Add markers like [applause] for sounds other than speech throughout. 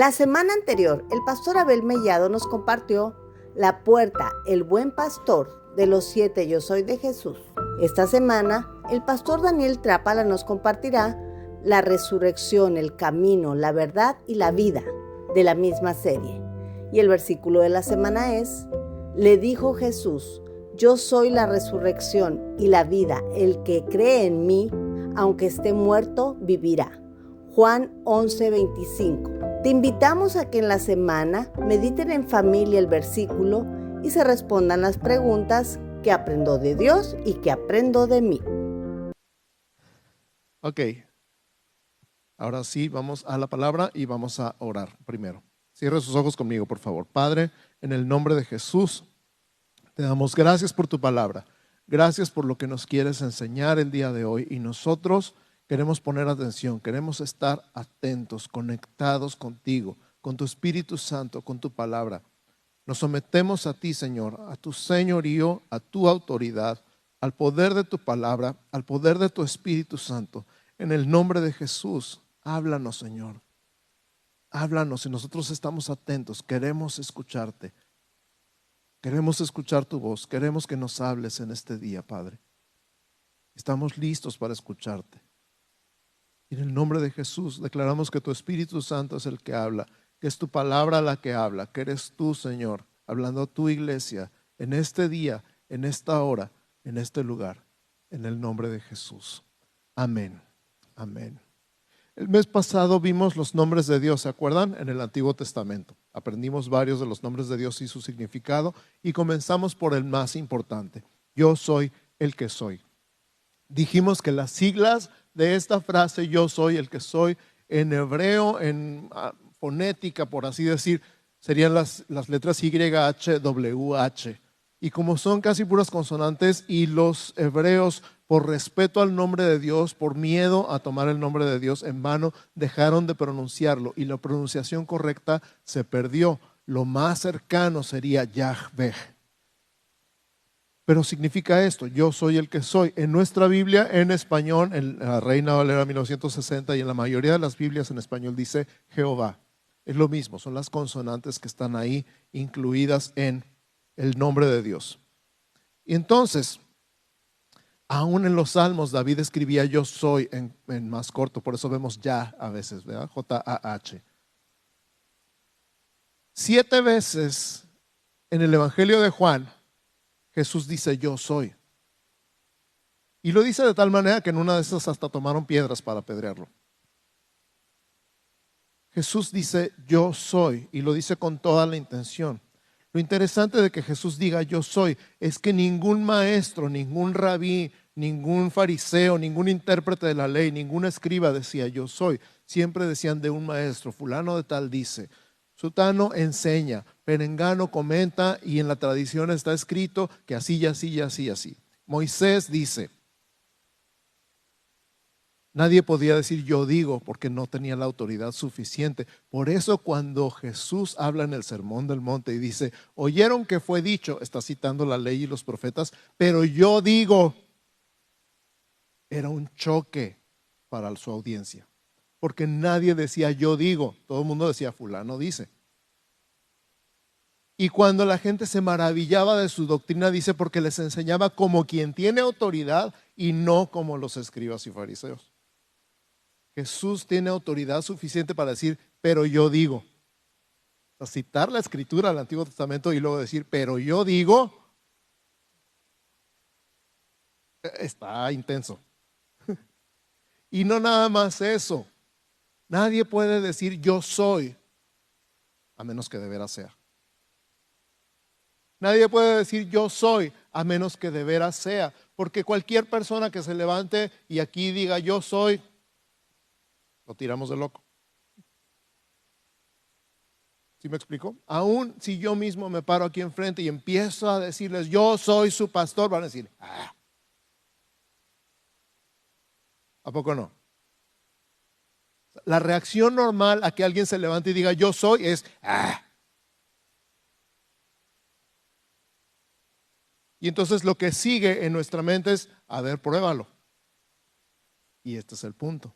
La semana anterior, el pastor Abel Mellado nos compartió la puerta, el buen pastor de los siete yo soy de Jesús. Esta semana, el pastor Daniel Trápala nos compartirá la resurrección, el camino, la verdad y la vida de la misma serie. Y el versículo de la semana es, le dijo Jesús, yo soy la resurrección y la vida, el que cree en mí, aunque esté muerto, vivirá. Juan 11:25. Te invitamos a que en la semana mediten en familia el versículo y se respondan las preguntas que aprendo de Dios y que aprendo de mí. Ok. Ahora sí, vamos a la palabra y vamos a orar primero. Cierre sus ojos conmigo, por favor. Padre, en el nombre de Jesús, te damos gracias por tu palabra. Gracias por lo que nos quieres enseñar el día de hoy y nosotros Queremos poner atención, queremos estar atentos, conectados contigo, con tu Espíritu Santo, con tu palabra. Nos sometemos a ti, Señor, a tu señorío, a tu autoridad, al poder de tu palabra, al poder de tu Espíritu Santo. En el nombre de Jesús, háblanos, Señor. Háblanos y nosotros estamos atentos, queremos escucharte. Queremos escuchar tu voz, queremos que nos hables en este día, Padre. Estamos listos para escucharte. Y en el nombre de Jesús declaramos que tu Espíritu Santo es el que habla, que es tu palabra la que habla, que eres tú, Señor, hablando a tu iglesia en este día, en esta hora, en este lugar, en el nombre de Jesús. Amén. Amén. El mes pasado vimos los nombres de Dios, ¿se acuerdan? En el Antiguo Testamento. Aprendimos varios de los nombres de Dios y su significado y comenzamos por el más importante. Yo soy el que soy. Dijimos que las siglas de esta frase yo soy el que soy en hebreo, en ah, fonética, por así decir, serían las, las letras Y, H, W, H. Y como son casi puras consonantes y los hebreos, por respeto al nombre de Dios, por miedo a tomar el nombre de Dios en vano, dejaron de pronunciarlo y la pronunciación correcta se perdió. Lo más cercano sería Yahweh. Pero significa esto, yo soy el que soy. En nuestra Biblia, en español, en la Reina Valera 1960 y en la mayoría de las Biblias en español dice Jehová. Es lo mismo, son las consonantes que están ahí incluidas en el nombre de Dios. Y entonces, aún en los salmos, David escribía yo soy en, más corto, por eso vemos ya a veces, ¿verdad? J-A-H. Siete veces en el Evangelio de Juan, Jesús dice, yo soy. Y lo dice de tal manera que en una de esas hasta tomaron piedras para apedrearlo. Jesús dice, yo soy, y lo dice con toda la intención. Lo interesante de que Jesús diga yo soy es que ningún maestro, ningún rabí, ningún fariseo, ningún intérprete de la ley, ningún escriba decía yo soy. Siempre decían de un maestro, fulano de tal dice. Sutano enseña, Perengano comenta y en la tradición está escrito que así y así y así y así. Moisés dice, nadie podía decir yo digo porque no tenía la autoridad suficiente. Por eso cuando Jesús habla en el Sermón del Monte y dice, oyeron que fue dicho, está citando la ley y los profetas, pero yo digo, era un choque para su audiencia porque nadie decía yo digo, todo el mundo decía fulano dice. Y cuando la gente se maravillaba de su doctrina, dice porque les enseñaba como quien tiene autoridad y no como los escribas y fariseos. Jesús tiene autoridad suficiente para decir, pero yo digo. Citar la escritura del Antiguo Testamento y luego decir, pero yo digo, está intenso. [laughs] Y no nada más eso. Nadie puede decir yo soy, a menos que de veras sea. Nadie puede decir yo soy, a menos que de veras sea. Porque cualquier persona que se levante y aquí diga yo soy, lo tiramos de loco. ¿Sí me explico? Aún si yo mismo me paro aquí enfrente y empiezo a decirles yo soy su pastor, van a decir, ah". ¿a poco no? La reacción normal a que alguien se levante y diga yo soy es, ah. Y entonces lo que sigue en nuestra mente es, a ver, pruébalo. Y este es el punto.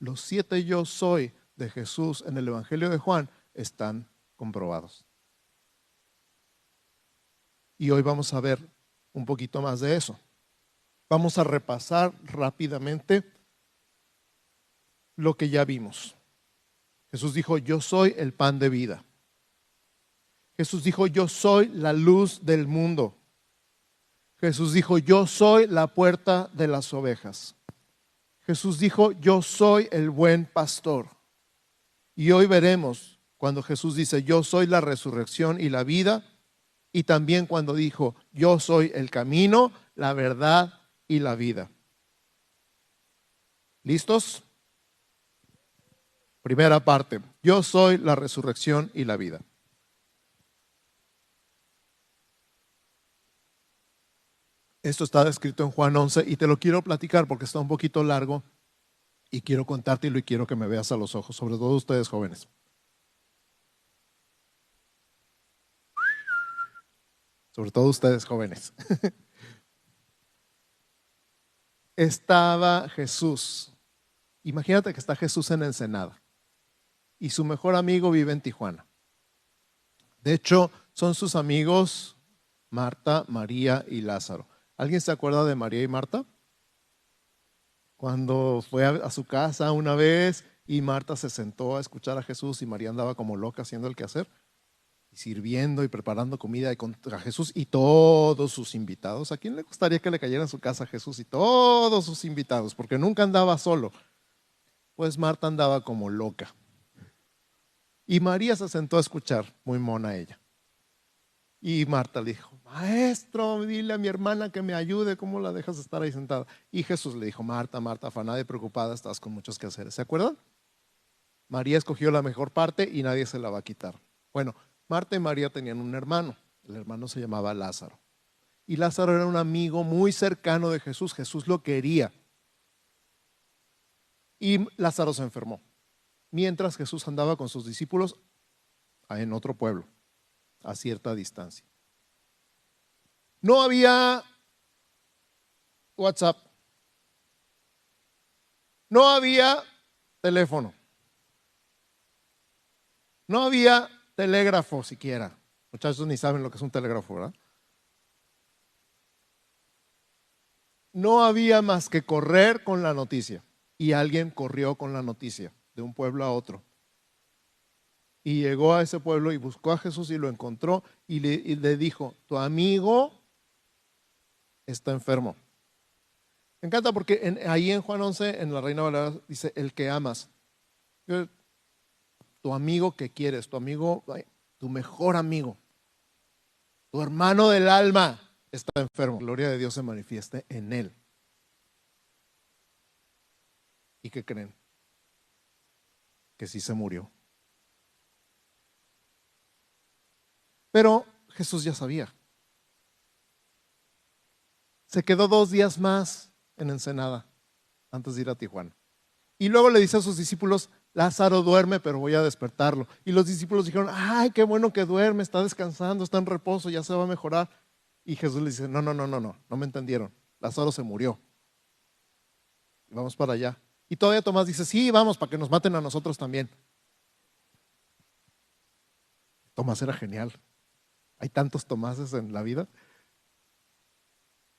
Los siete yo soy de Jesús en el Evangelio de Juan están comprobados. Y hoy vamos a ver un poquito más de eso. Vamos a repasar rápidamente lo que ya vimos. Jesús dijo, yo soy el pan de vida. Jesús dijo, yo soy la luz del mundo. Jesús dijo, yo soy la puerta de las ovejas. Jesús dijo, yo soy el buen pastor. Y hoy veremos cuando Jesús dice, yo soy la resurrección y la vida, y también cuando dijo, yo soy el camino, la verdad y la vida. ¿Listos? Primera parte, yo soy la resurrección y la vida. Esto está escrito en Juan 11 y te lo quiero platicar porque está un poquito largo y quiero contártelo y quiero que me veas a los ojos, sobre todo ustedes jóvenes. Sobre todo ustedes jóvenes. [laughs] Estaba Jesús. Imagínate que está Jesús en Ensenada y su mejor amigo vive en Tijuana. De hecho, son sus amigos Marta, María y Lázaro. ¿Alguien se acuerda de María y Marta? Cuando fue a, su casa una vez y Marta se sentó a escuchar a Jesús y María andaba como loca haciendo el quehacer y sirviendo y preparando comida a Jesús y todos sus invitados. ¿A quién le gustaría que le cayera en su casa a Jesús y todos sus invitados? Porque nunca andaba solo. Pues Marta andaba como loca. Y María se sentó a escuchar, muy mona ella. Y Marta le dijo, maestro, dile a mi hermana que me ayude, ¿cómo la dejas estar ahí sentada? Y Jesús le dijo, Marta, Marta, afanada y preocupada, estás con muchos quehaceres. ¿Se acuerdan? María escogió la mejor parte y nadie se la va a quitar. Bueno, Marta y María tenían un hermano, el hermano se llamaba Lázaro. Y Lázaro era un amigo muy cercano de Jesús, Jesús lo quería. Y Lázaro se enfermó, mientras Jesús andaba con sus discípulos en otro pueblo a cierta distancia. No había WhatsApp. No había teléfono. No había telégrafo siquiera. Muchachos ni saben lo que es un telégrafo, ¿verdad? No había más que correr con la noticia. Y alguien corrió con la noticia de un pueblo a otro y llegó a ese pueblo y buscó a Jesús y lo encontró y le, dijo, tu amigo está enfermo. Me encanta porque ahí en Juan 11, en la Reina Valera, dice, el que amas. Tu amigo que quieres, tu amigo, tu mejor amigo, tu hermano del alma está enfermo. gloria de Dios se manifieste en él. ¿Y qué creen? Que sí se murió. Pero Jesús ya sabía. Se quedó dos días más en Ensenada antes de ir a Tijuana. Y luego le dice a sus discípulos, Lázaro duerme, pero voy a despertarlo. Y los discípulos dijeron, ay, qué bueno que duerme, está descansando, está en reposo, ya se va a mejorar. Y Jesús le dice, no, no, no, no, no, no me entendieron. Lázaro se murió. vamos para allá. Y todavía Tomás dice, sí, vamos, para que nos maten a nosotros también. Tomás era genial. Hay tantos Tomases en la vida.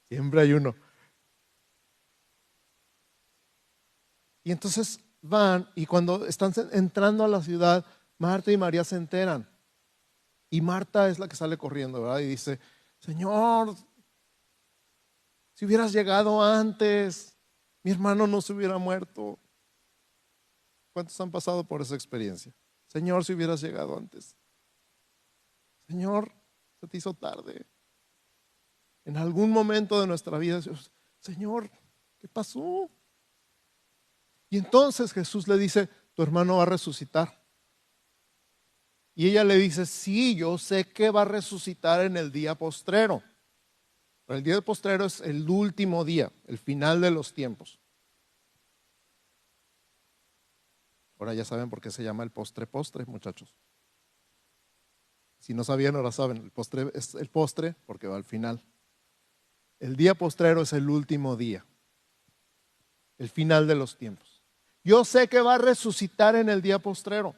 Siempre hay uno. Y entonces van y cuando están entrando a la ciudad, Marta y María se enteran. Y Marta es la que sale corriendo, ¿verdad? Y dice, Señor, si hubieras llegado antes, mi hermano no se hubiera muerto. ¿Cuántos han pasado por esa experiencia? Señor, si hubieras llegado antes. Señor, se te hizo tarde. En algún momento de nuestra vida, Señor, ¿qué pasó? Y entonces Jesús le dice, tu hermano va a resucitar. Y ella le dice, sí, yo sé que va a resucitar en el día postrero. Pero el día postrero es el último día, el final de los tiempos. Ahora ya saben por qué se llama el postre postre, muchachos. Si no sabían, ahora saben, el postre es el postre porque va al final. El día postrero es el último día, el final de los tiempos. Yo sé que va a resucitar en el día postrero.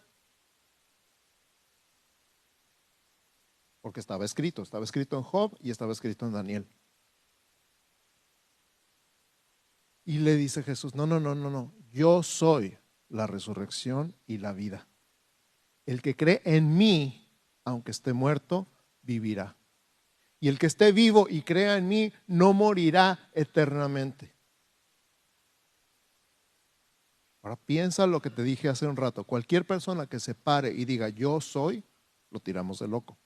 Porque estaba escrito, estaba escrito en Job y estaba escrito en Daniel. Y le dice Jesús, no, no, no, no, no, yo soy la resurrección y la vida. El que cree en mí, aunque esté muerto, vivirá. Y el que esté vivo y crea en mí, no morirá eternamente. Ahora piensa lo que te dije hace un rato. Cualquier persona que se pare y diga yo soy, lo tiramos de loco.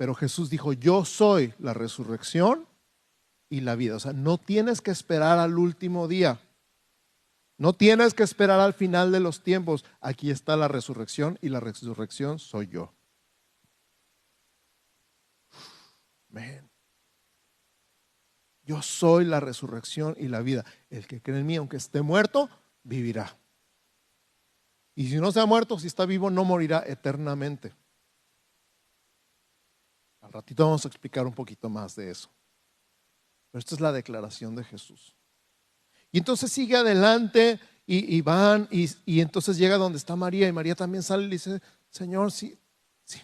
Pero Jesús dijo, yo soy la resurrección y la vida. O sea, no tienes que esperar al último día. No tienes que esperar al final de los tiempos. Aquí está la resurrección y la resurrección soy yo. Yo soy la resurrección y la vida. El que cree en mí, aunque esté muerto, vivirá. Y si no se ha muerto, si está vivo, no morirá eternamente. Al ratito vamos a explicar un poquito más de eso. Pero esta es la declaración de Jesús. Y entonces sigue adelante y, van y, entonces llega donde está María y María también sale y dice, Señor, si, si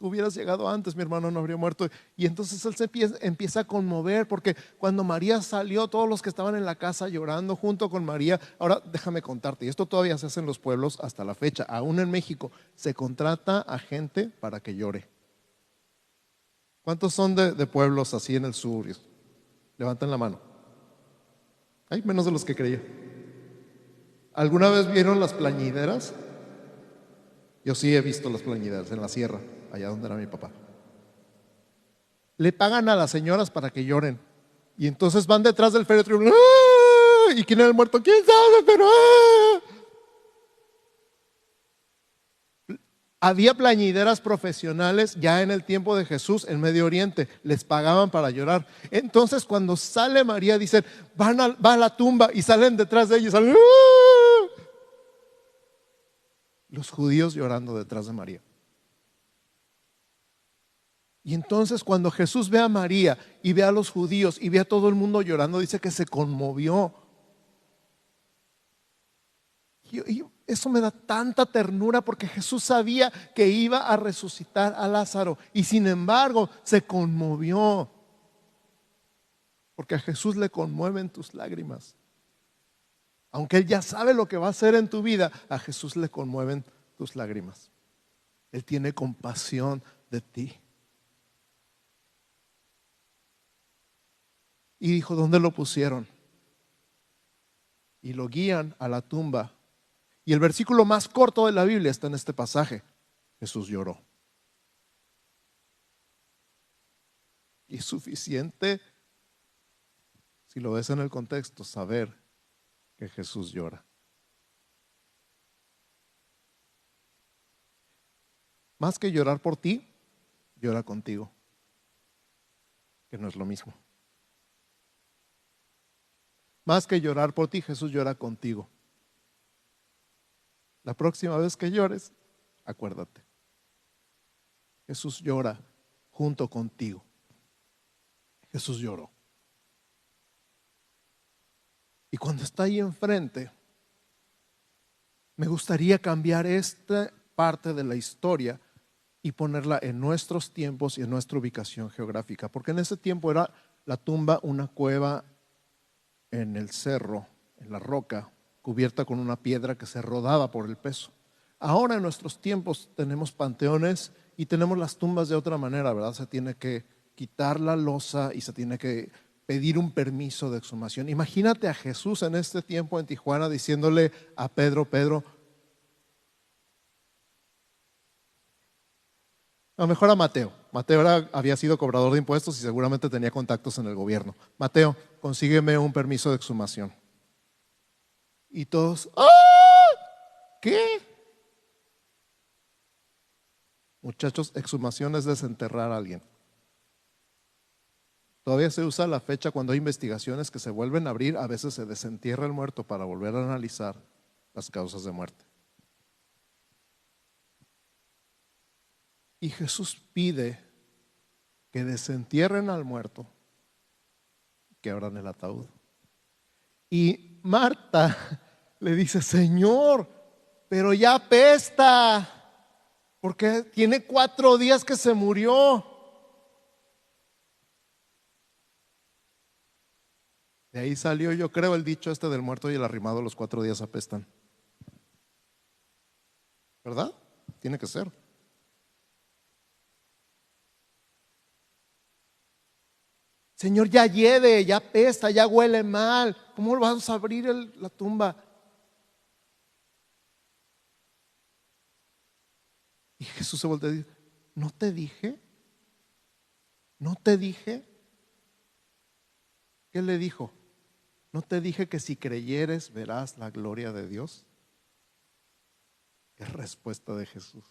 hubieras llegado antes, mi hermano no habría muerto. Y entonces él se empieza, empieza, a conmover porque cuando María salió, todos los que estaban en la casa llorando junto con María, ahora déjame contarte, y esto todavía se hace en los pueblos hasta la fecha, aún en México, se contrata a gente para que llore. ¿Cuántos son de, de pueblos así en el sur? Levanten la mano. Hay menos de los que creía. ¿Alguna vez vieron las plañideras? Yo sí he visto las plañideras en la sierra, allá donde era mi papá. Le pagan a las señoras para que lloren. Y entonces van detrás del féretro. ¡Ah! ¿Y quién era el muerto? ¿Quién sabe? Pero ¡ah! Había plañideras profesionales ya en el tiempo de Jesús en Medio Oriente, les pagaban para llorar. Entonces cuando sale María, dicen, van a, va a la tumba y salen detrás de ellos. ¡Ah! Los judíos llorando detrás de María. Y entonces cuando Jesús ve a María y ve a los judíos y ve a todo el mundo llorando, dice que se conmovió. Y, eso me da tanta ternura porque Jesús sabía que iba a resucitar a Lázaro y sin embargo se conmovió. Porque a Jesús le conmueven tus lágrimas. Aunque Él ya sabe lo que va a hacer en tu vida, a Jesús le conmueven tus lágrimas. Él tiene compasión de ti. Y dijo, ¿dónde lo pusieron? Y lo guían a la tumba y el versículo más corto de la Biblia está en este pasaje. Jesús lloró. Y es suficiente, si lo ves en el contexto, saber que Jesús llora. Más que llorar por ti, llora contigo, que no es lo mismo. Más que llorar por ti, Jesús llora contigo. La próxima vez que llores, acuérdate. Jesús llora junto contigo. Jesús lloró. Y cuando está ahí enfrente, me gustaría cambiar esta parte de la historia y ponerla en nuestros tiempos y en nuestra ubicación geográfica, porque en ese tiempo era la tumba una cueva en el cerro, en la roca, cubierta con una piedra que se rodaba por el peso. Ahora en nuestros tiempos tenemos panteones y tenemos las tumbas de otra manera, ¿verdad? Se tiene que quitar la losa y se tiene que pedir un permiso de exhumación. Imagínate a Jesús en este tiempo en Tijuana diciéndole a Pedro, Pedro, a lo mejor a Mateo. Mateo había sido cobrador de impuestos y seguramente tenía contactos en el gobierno. Mateo, consígueme un permiso de exhumación. Y todos, ¡ah! ¿Qué? Muchachos, exhumación es desenterrar a alguien. Todavía se usa la fecha cuando hay investigaciones que se vuelven a abrir, a veces se desentierra el muerto para volver a analizar las causas de muerte. Y Jesús pide que desentierren al muerto, quebran el ataúd. Y Marta [laughs] le dice, Señor, pero ya pesta, porque tiene cuatro días que se murió. De ahí salió, yo creo, el dicho este del muerto y el arrimado los cuatro días apestan. ¿Verdad? Tiene que ser. Señor, ya lleve, ya pesta, ya huele mal. ¿Cómo vamos a abrir la tumba? Y Jesús se volvió a decir, ¿no te dije? ¿No te dije? ¿Qué le dijo? ¿No te dije que si creyeres verás la gloria de Dios? Qué respuesta de Jesús.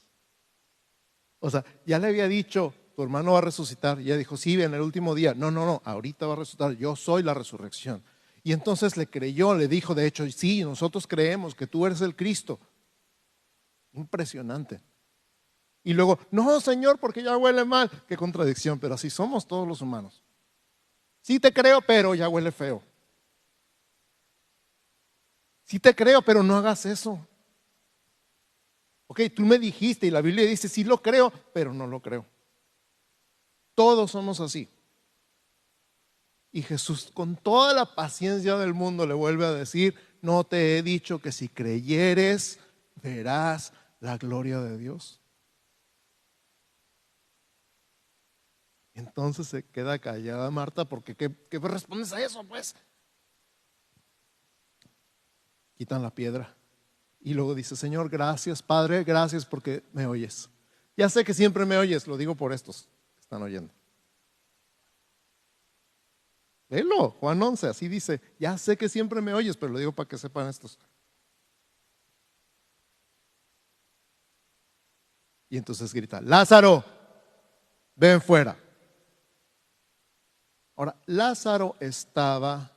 O sea, ya le había dicho, tu hermano va a resucitar. Y ella dijo, sí, en el último día. No, no, no, ahorita va a resucitar. Yo soy la resurrección. Y entonces le creyó, le dijo, de hecho, sí, nosotros creemos que tú eres el Cristo. Impresionante. Y luego, no, Señor, porque ya huele mal. Qué contradicción, pero así somos todos los humanos. Sí te creo, pero ya huele feo. Sí te creo, pero no hagas eso. Ok, tú me dijiste y la Biblia dice, sí lo creo, pero no lo creo. Todos somos así. Y Jesús con toda la paciencia del mundo le vuelve a decir, no te he dicho que si creyeres verás la gloria de Dios. Entonces se queda callada Marta porque ¿qué, respondes a eso pues? Quitan la piedra y luego dice, Señor, gracias Padre, gracias porque me oyes. Ya sé que siempre me oyes, lo digo por estos están oyendo. Velo, Juan 11, así dice, ya sé que siempre me oyes, pero lo digo para que sepan estos. Y entonces grita, Lázaro, ven fuera. Ahora, Lázaro estaba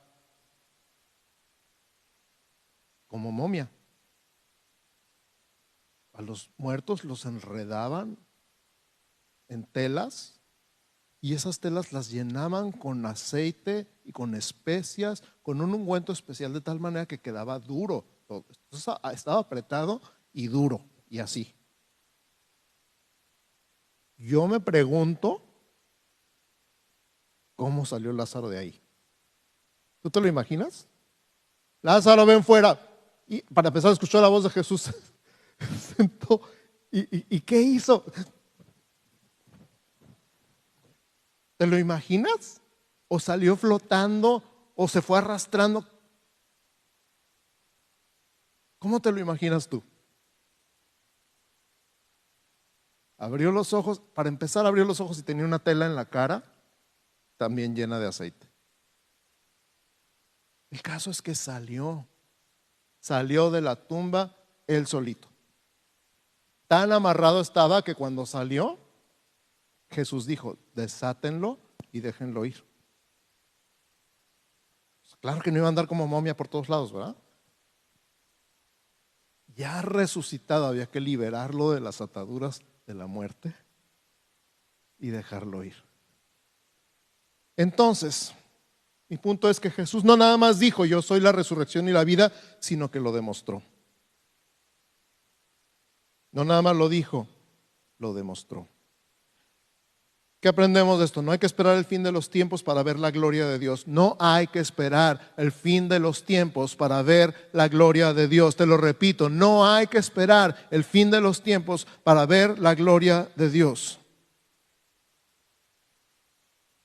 como momia. A los muertos los enredaban en telas y esas telas las llenaban con aceite y con especias, con un ungüento especial de tal manera que quedaba duro. estaba apretado y duro y así. Yo me pregunto cómo salió Lázaro de ahí. ¿Tú te lo imaginas? Lázaro, ven fuera. Y para empezar, escuchó la voz de Jesús. [laughs] ¿Y, ¿Y qué hizo? ¿Te lo imaginas? ¿O salió flotando o se fue arrastrando? ¿Cómo te lo imaginas tú? Abrió los ojos, para empezar abrió los ojos y tenía una tela en la cara también llena de aceite. El caso es que salió, salió de la tumba él solito. Tan amarrado estaba que cuando salió Jesús dijo, desátenlo y déjenlo ir. Pues claro que no iba a andar como momia por todos lados, ¿verdad? Ya resucitado había que liberarlo de las ataduras de la muerte y dejarlo ir. Entonces, mi punto es que Jesús no nada más dijo, yo soy la resurrección y la vida, sino que lo demostró. No nada más lo dijo, lo demostró. ¿Qué aprendemos de esto? No hay que esperar el fin de los tiempos para ver la gloria de Dios. No hay que esperar el fin de los tiempos para ver la gloria de Dios. Te lo repito, no hay que esperar el fin de los tiempos para ver la gloria de Dios.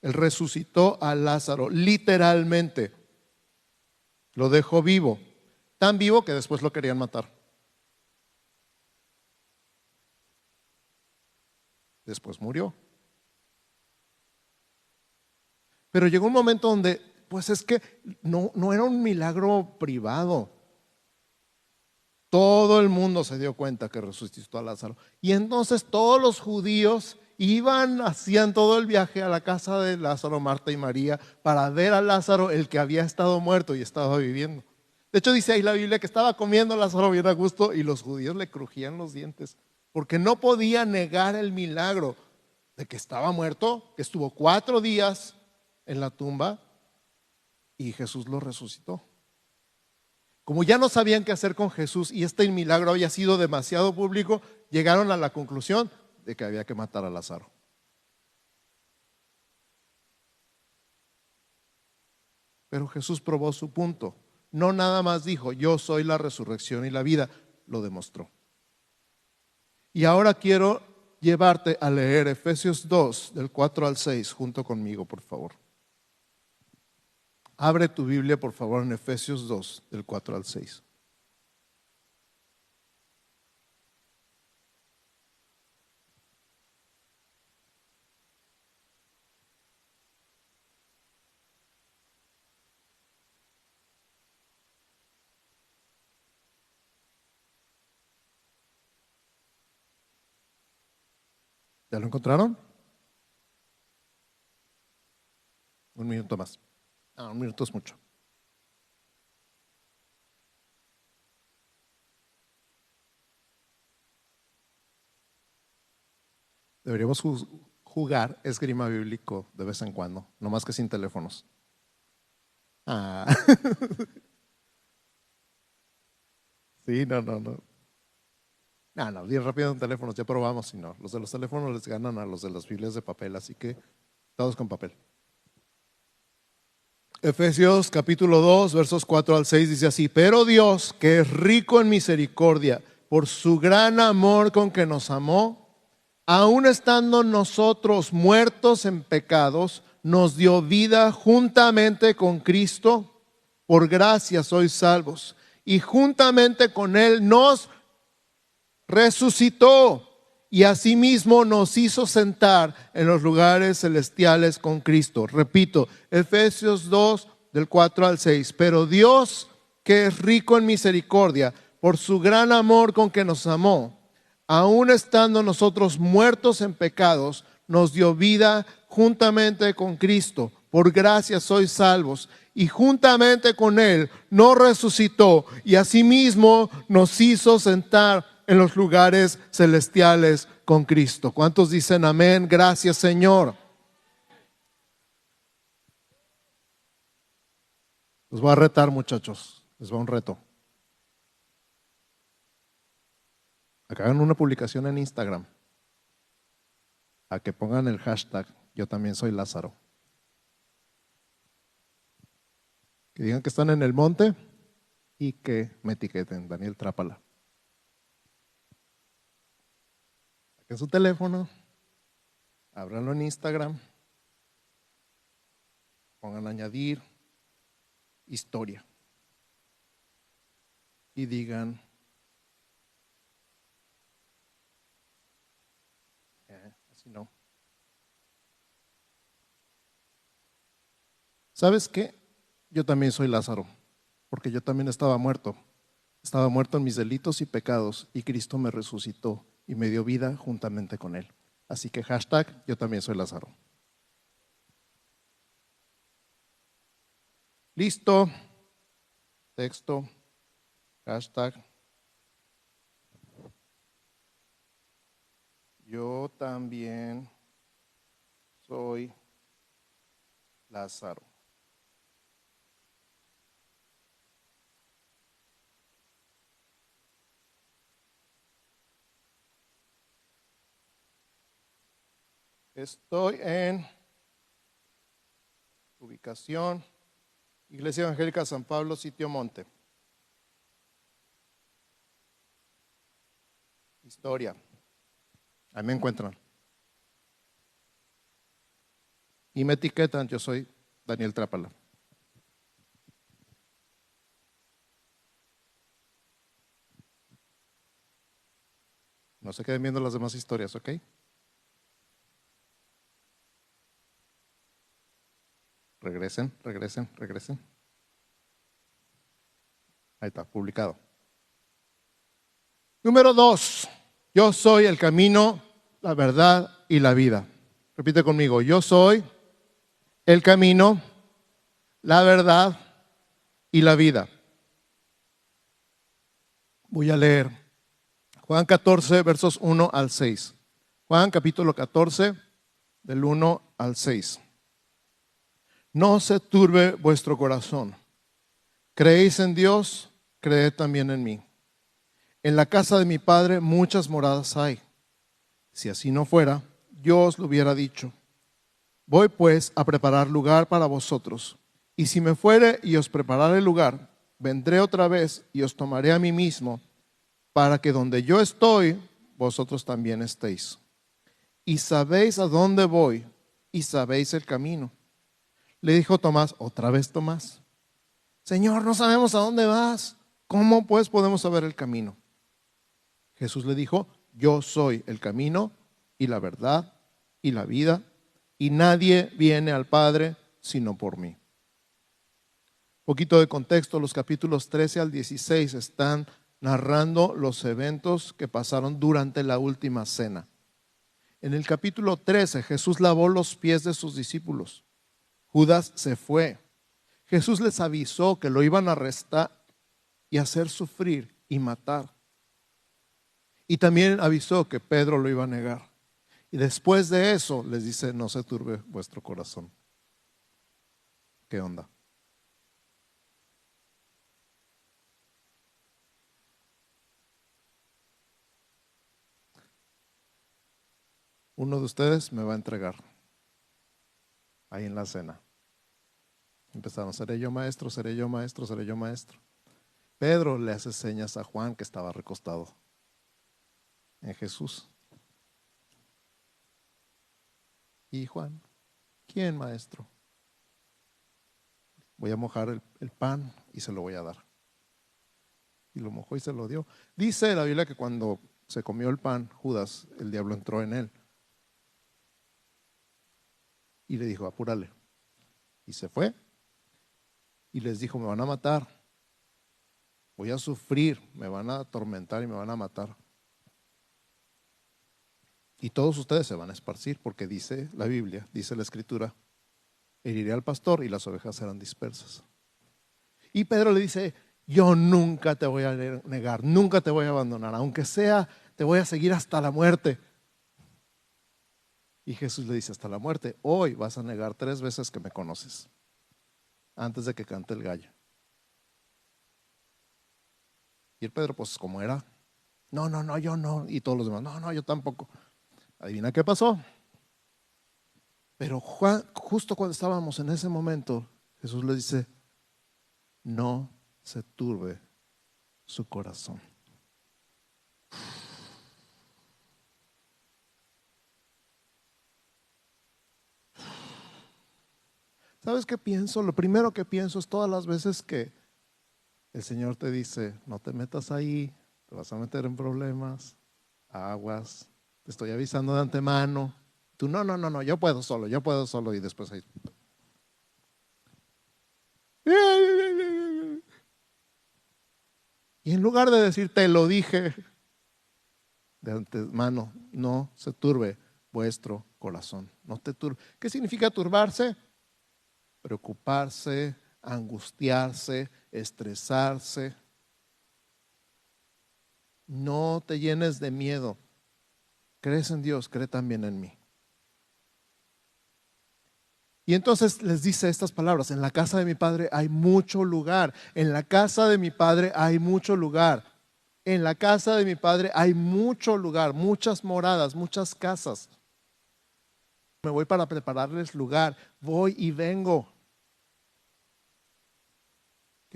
Él resucitó a Lázaro, literalmente. Lo dejó vivo, tan vivo que después lo querían matar. Después murió. Pero llegó un momento donde, pues es que no, no era un milagro privado. Todo el mundo se dio cuenta que resucitó a Lázaro. Y entonces todos los judíos iban, hacían todo el viaje a la casa de Lázaro, Marta y María para ver a Lázaro, el que había estado muerto y estaba viviendo. De hecho, dice ahí la Biblia que estaba comiendo Lázaro bien a gusto y los judíos le crujían los dientes porque no podía negar el milagro de que estaba muerto, que estuvo cuatro días en la tumba y Jesús lo resucitó. Como ya no sabían qué hacer con Jesús y este milagro había sido demasiado público, llegaron a la conclusión de que había que matar a Lázaro. Pero Jesús probó su punto. No nada más dijo, yo soy la resurrección y la vida, lo demostró. Y ahora quiero llevarte a leer Efesios 2, del 4 al 6, junto conmigo, por favor. Abre tu Biblia, por favor, en Efesios 2, del 4 al 6. ¿Ya lo encontraron? Un minuto más. Ah, un minuto es mucho. Deberíamos jugar esgrima bíblico de vez en cuando, no más que sin teléfonos. Ah. [laughs] Sí, no, no, no. No, no, bien rápido en teléfonos, ya probamos, si no. Los de los teléfonos les ganan a los de las Biblias de papel, así que todos con papel. Efesios capítulo 2, versos 4 al 6 dice así, pero Dios, que es rico en misericordia, por su gran amor con que nos amó, aun estando nosotros muertos en pecados, nos dio vida juntamente con Cristo, por gracia sois salvos, y juntamente con Él nos resucitó y asimismo nos hizo sentar en los lugares celestiales con Cristo. Repito, Efesios 2 del 4 al 6. Pero Dios, que es rico en misericordia, por su gran amor con que nos amó, aun estando nosotros muertos en pecados, nos dio vida juntamente con Cristo. Por gracia sois salvos. Y juntamente con Él nos resucitó y asimismo nos hizo sentar en los lugares celestiales con Cristo. ¿Cuántos dicen amén? Gracias Señor. Los voy a retar muchachos, les va un reto. Hagan una publicación en Instagram. A que pongan el hashtag yo también soy Lázaro. Que digan que están en el monte y que me etiqueten, Daniel Trápala. En su teléfono, ábranlo en Instagram, pongan añadir historia y digan, eh, así no. ¿Sabes qué? Yo también soy Lázaro, porque yo también estaba muerto. Estaba muerto en mis delitos y pecados y Cristo me resucitó y me dio vida juntamente con él. Así que hashtag, yo también soy Lázaro. Listo. Texto. Hashtag. Yo también soy Lázaro. Estoy en ubicación Iglesia Evangélica San Pablo, sitio Monte. Historia. Ahí me encuentran. Y me etiquetan, yo soy Daniel Trápala. No se queden viendo las demás historias, ¿ok? Regresen, regresen, regresen. Ahí está, publicado. Número dos, yo soy el camino, la verdad y la vida. Repite conmigo, yo soy el camino, la verdad y la vida. Voy a leer Juan 14, versos 1 al 6. Juan capítulo 14, del 1 al 6. No se turbe vuestro corazón. Creéis en Dios, creed también en mí. En la casa de mi Padre muchas moradas hay. Si así no fuera, yo os lo hubiera dicho. Voy pues a preparar lugar para vosotros. Y si me fuere y os prepararé lugar, vendré otra vez y os tomaré a mí mismo, para que donde yo estoy, vosotros también estéis. Y sabéis a dónde voy y sabéis el camino. Le dijo Tomás, otra vez Tomás, Señor, no sabemos a dónde vas. ¿Cómo pues podemos saber el camino? Jesús le dijo, yo soy el camino y la verdad y la vida, y nadie viene al Padre sino por mí. Poquito de contexto, los capítulos 13 al 16 están narrando los eventos que pasaron durante la última cena. En el capítulo 13 Jesús lavó los pies de sus discípulos. Judas se fue. Jesús les avisó que lo iban a arrestar y hacer sufrir y matar. Y también avisó que Pedro lo iba a negar. Y después de eso les dice, no se turbe vuestro corazón. ¿Qué onda? Uno de ustedes me va a entregar ahí en la cena. Empezaron, seré yo maestro, seré yo maestro, seré yo maestro. Pedro le hace señas a Juan que estaba recostado en Jesús. Y Juan, ¿quién maestro? Voy a mojar el, el, pan y se lo voy a dar. Y lo mojó y se lo dio. Dice la Biblia que cuando se comió el pan, Judas, el diablo entró en él. Y le dijo, apúrale. Y se fue. Y les dijo, me van a matar. Voy a sufrir, me van a atormentar y me van a matar. Y todos ustedes se van a esparcir porque dice la Biblia, dice la Escritura, heriré al pastor y las ovejas serán dispersas. Y Pedro le dice, yo nunca te voy a negar, nunca te voy a abandonar, aunque sea, te voy a seguir hasta la muerte. Y Jesús le dice, hasta la muerte, hoy vas a negar tres veces que me conoces, antes de que cante el gallo. Y el Pedro, pues como era, no, no, no, yo no. Y todos los demás, no, no, yo tampoco. Adivina qué pasó. Pero justo cuando estábamos en ese momento, Jesús le dice, no se turbe su corazón. ¿Sabes qué pienso? Lo primero que pienso es todas las veces que el Señor te dice, no te metas ahí, te vas a meter en problemas, aguas, te estoy avisando de antemano. Tú, no, no, no, no, yo puedo solo, yo puedo solo y después ahí. Y en lugar de decir, te lo dije de antemano, no se turbe vuestro corazón. No te turbe. ¿Qué significa turbarse? Preocuparse, angustiarse, estresarse. No te llenes de miedo. Crees en Dios, cree también en mí. Y entonces les dice estas palabras, en la casa de mi padre hay mucho lugar, en la casa de mi padre hay mucho lugar, en la casa de mi padre hay mucho lugar, muchas moradas, muchas casas. Me voy para prepararles lugar, voy y vengo.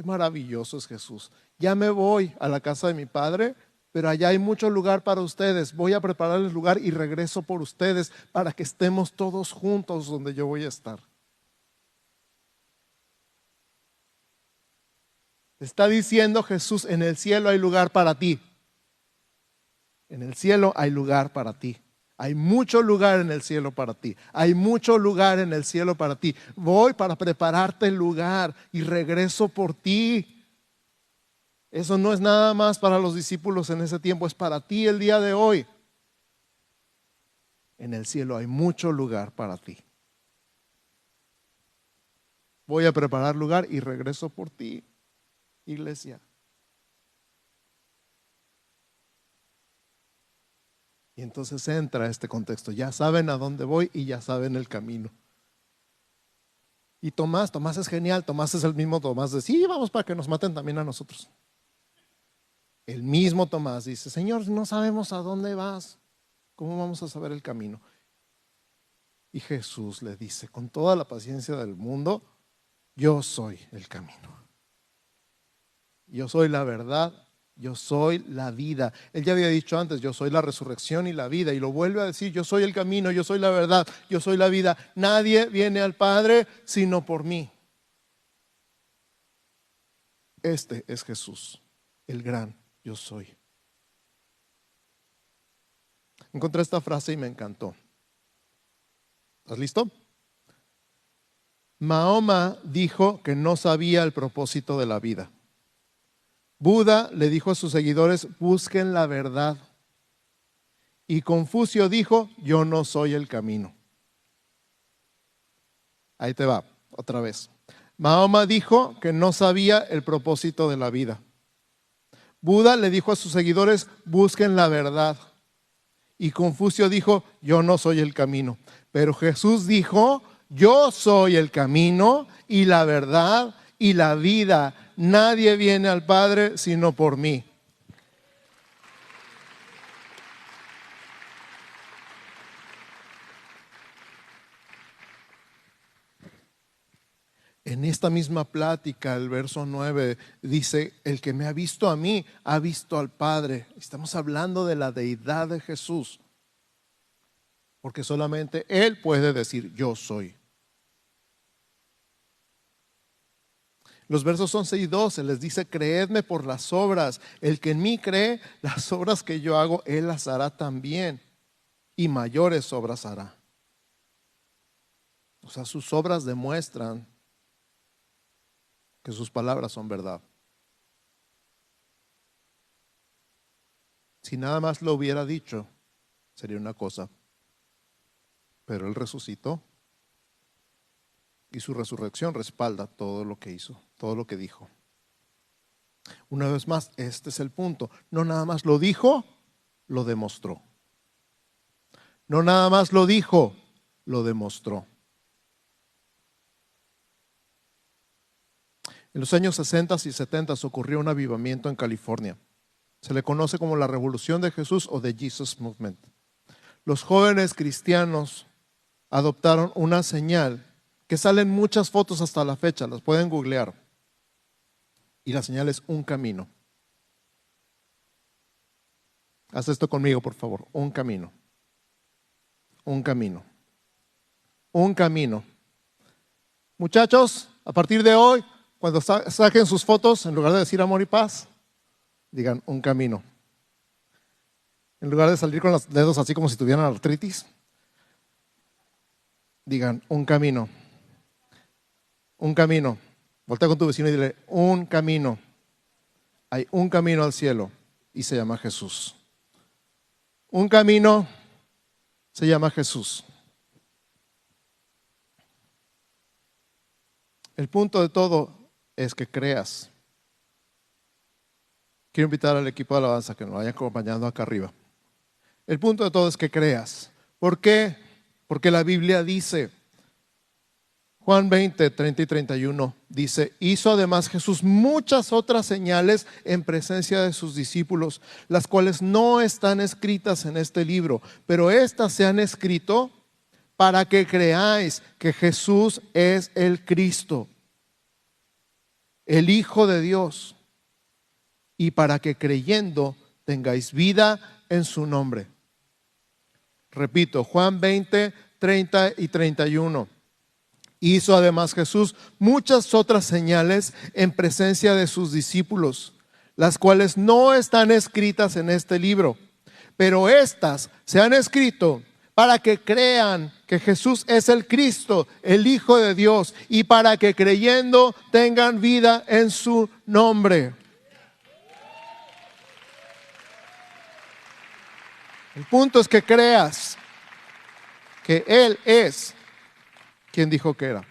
Qué maravilloso es Jesús. Ya me voy a la casa de mi Padre, pero allá hay mucho lugar para ustedes. Voy a prepararles lugar y regreso por ustedes para que estemos todos juntos donde yo voy a estar. Está diciendo Jesús, en el cielo hay lugar para ti. En el cielo hay lugar para ti. Hay mucho lugar en el cielo para ti. Hay mucho lugar en el cielo para ti. Voy para prepararte el lugar y regreso por ti. Eso no es nada más para los discípulos en ese tiempo, es para ti el día de hoy. En el cielo hay mucho lugar para ti. Voy a preparar lugar y regreso por ti, iglesia. Y entonces entra este contexto. Ya saben a dónde voy y ya saben el camino. Y Tomás, Tomás es genial, Tomás es el mismo Tomás de, sí, vamos para que nos maten también a nosotros. El mismo Tomás dice, Señor, no sabemos a dónde vas, ¿cómo vamos a saber el camino? Y Jesús le dice, con toda la paciencia del mundo, yo soy el camino. Yo soy la verdad, yo soy la vida. Él ya había dicho antes, yo soy la resurrección y la vida. Y lo vuelve a decir, yo soy el camino, yo soy la verdad, yo soy la vida. Nadie viene al Padre sino por mí. Este es Jesús, el gran yo soy. Encontré esta frase y me encantó. ¿Estás listo? Mahoma dijo que no sabía el propósito de la vida. Buda le dijo a sus seguidores, busquen la verdad. Y Confucio dijo, yo no soy el camino. Ahí te va, otra vez. Mahoma dijo que no sabía el propósito de la vida. Buda le dijo a sus seguidores, busquen la verdad. Y Confucio dijo, yo no soy el camino. Pero Jesús dijo, yo soy el camino y la verdad y la vida. Nadie viene al Padre sino por mí. En esta misma plática, el verso 9 dice, el que me ha visto a mí, ha visto al Padre. Estamos hablando de la deidad de Jesús, porque solamente Él puede decir, yo soy. Los versos 11 y 12 les dice, creedme por las obras. El que en mí cree, las obras que yo hago, Él las hará también. Y mayores obras hará. O sea, sus obras demuestran que sus palabras son verdad. Si nada más lo hubiera dicho, sería una cosa. Pero Él resucitó y su resurrección respalda todo lo que hizo, todo lo que dijo. Una vez más, este es el punto. No nada más lo dijo, lo demostró. No nada más lo dijo, lo demostró. En los años 60 y 70 ocurrió un avivamiento en California. Se le conoce como la Revolución de Jesús o de Jesus Movement. Los jóvenes cristianos adoptaron una señal que salen muchas fotos hasta la fecha, las pueden googlear. Y la señal es un camino. Haz esto conmigo, por favor. Un camino. Un camino. Un camino. Muchachos, a partir de hoy, cuando saquen sus fotos, en lugar de decir amor y paz, digan un camino. En lugar de salir con los dedos así como si tuvieran artritis, digan un camino un camino. Voltea con tu vecino y dile, un camino. Hay un camino al cielo y se llama Jesús. Un camino se llama Jesús. El punto de todo es que creas. Quiero invitar al equipo de alabanza que nos vaya acompañando acá arriba. El punto de todo es que creas. ¿Por qué? Porque la Biblia dice, Juan 20, 30 y 31 dice, hizo además Jesús muchas otras señales en presencia de sus discípulos, las cuales no están escritas en este libro, pero estas se han escrito para que creáis que Jesús es el Cristo, el Hijo de Dios, y para que creyendo tengáis vida en su nombre. Repito, Juan 20, 30 y 31. Hizo además Jesús muchas otras señales en presencia de sus discípulos, las cuales no están escritas en este libro, pero estas se han escrito para que crean que Jesús es el Cristo, el Hijo de Dios, y para que creyendo tengan vida en su nombre. El punto es que creas que Él es ¿Quién dijo que era?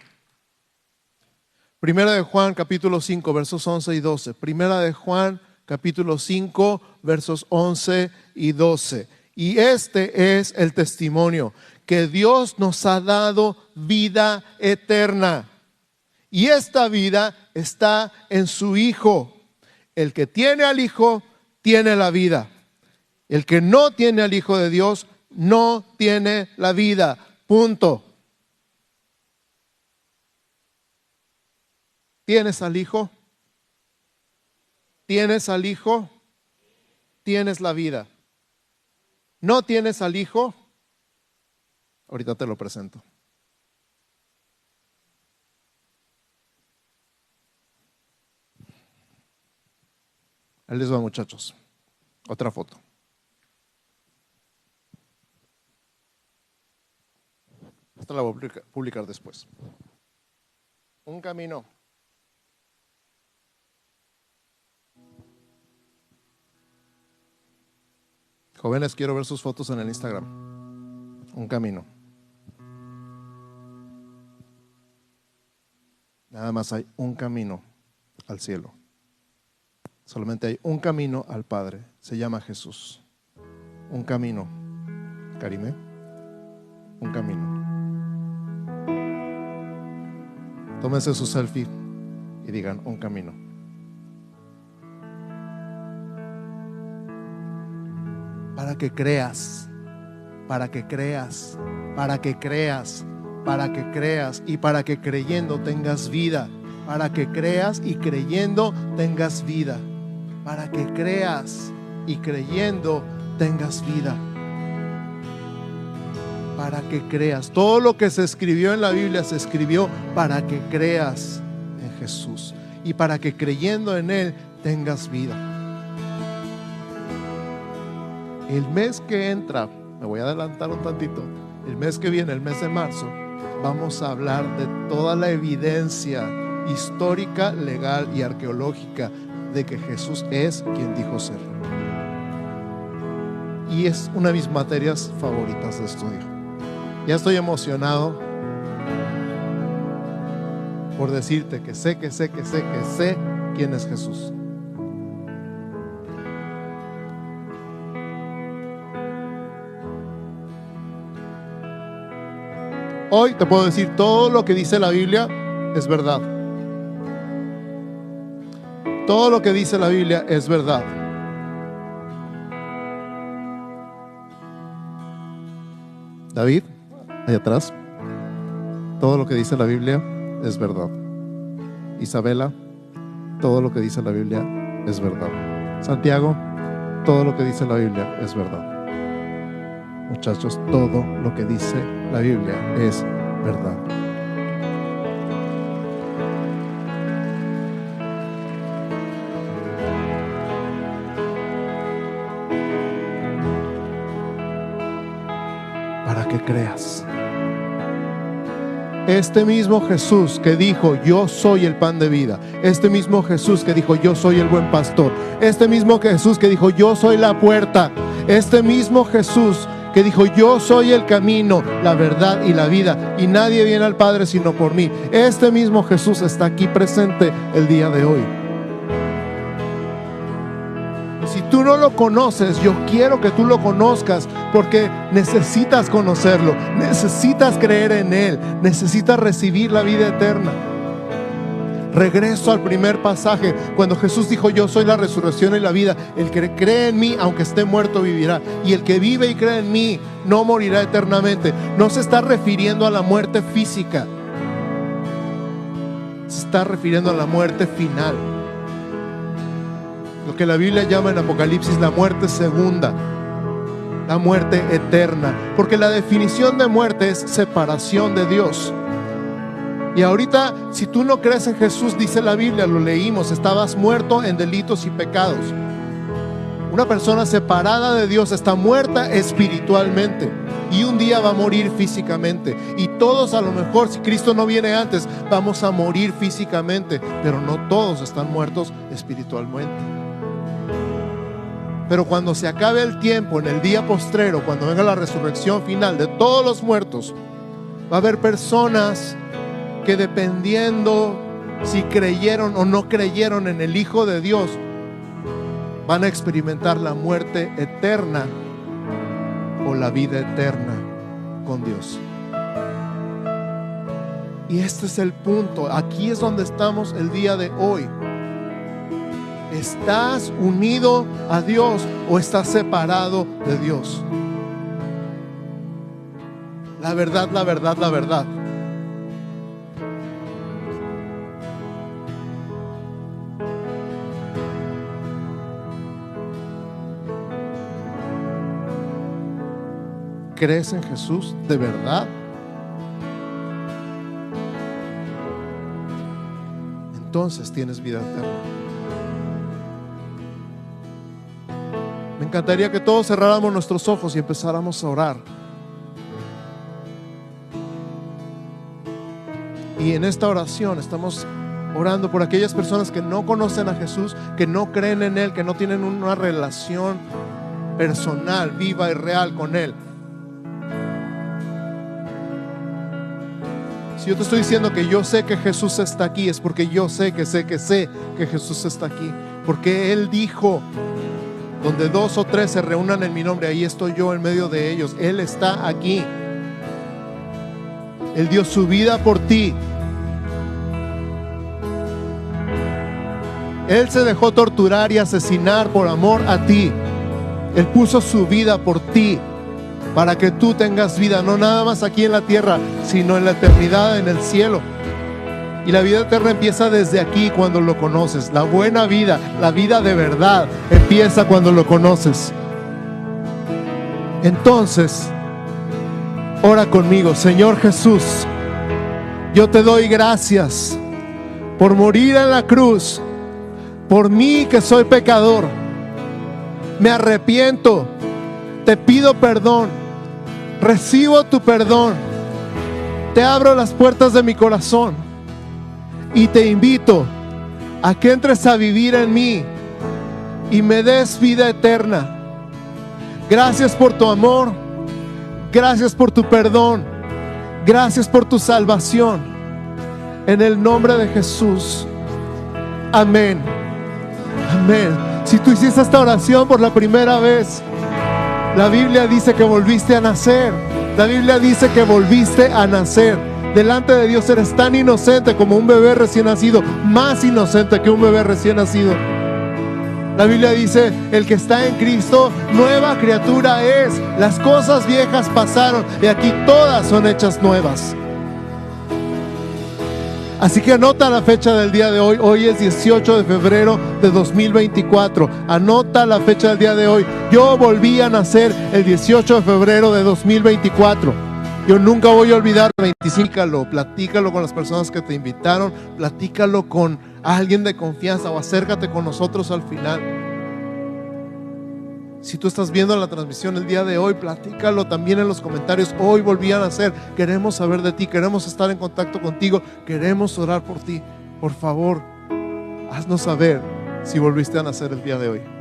Primera de Juan capítulo 5 versos 11 y 12. Primera de Juan capítulo 5 versos 11 y 12. Y este es el testimonio, que Dios nos ha dado vida eterna. Y esta vida está en su Hijo. El que tiene al Hijo, tiene la vida. El que no tiene al Hijo de Dios, no tiene la vida. Punto. ¿Tienes al Hijo? ¿Tienes al Hijo? Tienes la vida. ¿No tienes al Hijo? Ahorita te lo presento. Ahí les va, muchachos. Otra foto. Esta la voy a publicar después. Un camino. Jóvenes, quiero ver sus fotos en el Instagram. Un camino. Nada más hay un camino al cielo. Solamente hay un camino al Padre. Se llama Jesús. Un camino. Karime. Un camino. Tómense su selfie y digan un camino. Para que creas, para que creas, para que creas, para que creas y para que creyendo tengas vida, para que creas y creyendo tengas vida para que creas y creyendo tengas vida. Para que creas. Todo lo que se escribió en la Biblia se escribió para que creas en Jesús y para que creyendo en Él tengas vida. El mes que entra, me voy a adelantar un tantito, el mes que viene, el mes de marzo, vamos a hablar de toda la evidencia histórica, legal y arqueológica de que Jesús es quien dijo ser. Y es una de mis materias favoritas de estudio. Ya estoy emocionado por decirte que sé, que sé, que sé, que sé quién es Jesús. Hoy te puedo decir todo lo que dice la Biblia es verdad. Todo lo que dice la Biblia es verdad. David, ahí atrás, todo lo que dice la Biblia es verdad. Isabela, todo lo que dice la Biblia es verdad. Santiago, todo lo que dice la Biblia es verdad. Muchachos, todo lo que dice la Biblia es verdad. creas. Este mismo Jesús que dijo, yo soy el pan de vida. Este mismo Jesús que dijo, yo soy el buen pastor. Este mismo Jesús que dijo, yo soy la puerta. Este mismo Jesús que dijo, yo soy el camino, la verdad y la vida. Y nadie viene al Padre sino por mí. Este mismo Jesús está aquí presente el día de hoy. Si tú no lo conoces, yo quiero que tú lo conozcas porque necesitas conocerlo, necesitas creer en Él, necesitas recibir la vida eterna. Regreso al primer pasaje, cuando Jesús dijo, yo soy la resurrección y la vida, el que cree en mí, aunque esté muerto, vivirá. Y el que vive y cree en mí, no morirá eternamente. No se está refiriendo a la muerte física, se está refiriendo a la muerte final lo que la Biblia llama en Apocalipsis la muerte segunda, la muerte eterna, porque la definición de muerte es separación de Dios. Y ahorita, si tú no crees en Jesús, dice la Biblia, lo leímos, estabas muerto en delitos y pecados. Una persona separada de Dios está muerta espiritualmente y un día va a morir físicamente. Y todos a lo mejor, si Cristo no viene antes, vamos a morir físicamente, pero no todos están muertos espiritualmente. Pero cuando se acabe el tiempo, en el día postrero, cuando venga la resurrección final de todos los muertos, va a haber personas que dependiendo si creyeron o no creyeron en el Hijo de Dios, van a experimentar la muerte eterna o la vida eterna con Dios. Y este es el punto. Aquí es donde estamos el día de hoy. ¿Estás unido a Dios o estás separado de Dios? La verdad, la verdad, la verdad. ¿Crees en Jesús de verdad? Entonces tienes vida eterna. Me encantaría que todos cerráramos nuestros ojos y empezáramos a orar. Y en esta oración estamos orando por aquellas personas que no conocen a Jesús, que no creen en Él, que no tienen una relación personal, viva y real con Él. Si yo te estoy diciendo que yo sé que Jesús está aquí, es porque yo sé que sé que sé que Jesús está aquí. Porque Él dijo, donde dos o tres se reúnan en mi nombre, ahí estoy yo en medio de ellos. Él está aquí. Él dio su vida por ti. Él se dejó torturar y asesinar por amor a ti. Él puso su vida por ti para que tú tengas vida, no nada más aquí en la tierra, sino en la eternidad, en el cielo. Y la vida eterna empieza desde aquí cuando lo conoces. La buena vida, la vida de verdad, empieza cuando lo conoces. Entonces, ora conmigo, Señor Jesús, yo te doy gracias por morir en la cruz, por mí que soy pecador. Me arrepiento, te pido perdón recibo tu perdón, te abro las puertas de mi corazón y te invito a que entres a vivir en mí y me des vida eterna. Gracias por tu amor, gracias por tu perdón, gracias por tu salvación. En el nombre de Jesús. Amén. Amén. Si tú hiciste esta oración por la primera vez, la Biblia dice que volviste a nacer. La Biblia dice que volviste a nacer. Delante de Dios eres tan inocente como un bebé recién nacido, más inocente que un bebé recién nacido. La Biblia dice, el que está en Cristo, nueva criatura es. Las cosas viejas pasaron y aquí todas son hechas nuevas. Así que anota la fecha del día de hoy. Hoy es 18 de febrero de 2024. Anota la fecha del día de hoy. Yo volví a nacer el 18 de febrero de 2024. Yo nunca voy a olvidar, 25, platícalo con las personas que te invitaron, platícalo con alguien de confianza o acércate con nosotros al final. Si tú estás viendo la transmisión el día de hoy, platícalo también en los comentarios. Hoy volvían a hacer. Queremos saber de ti, queremos estar en contacto contigo, queremos orar por ti. Por favor, haznos saber si volviste a nacer el día de hoy.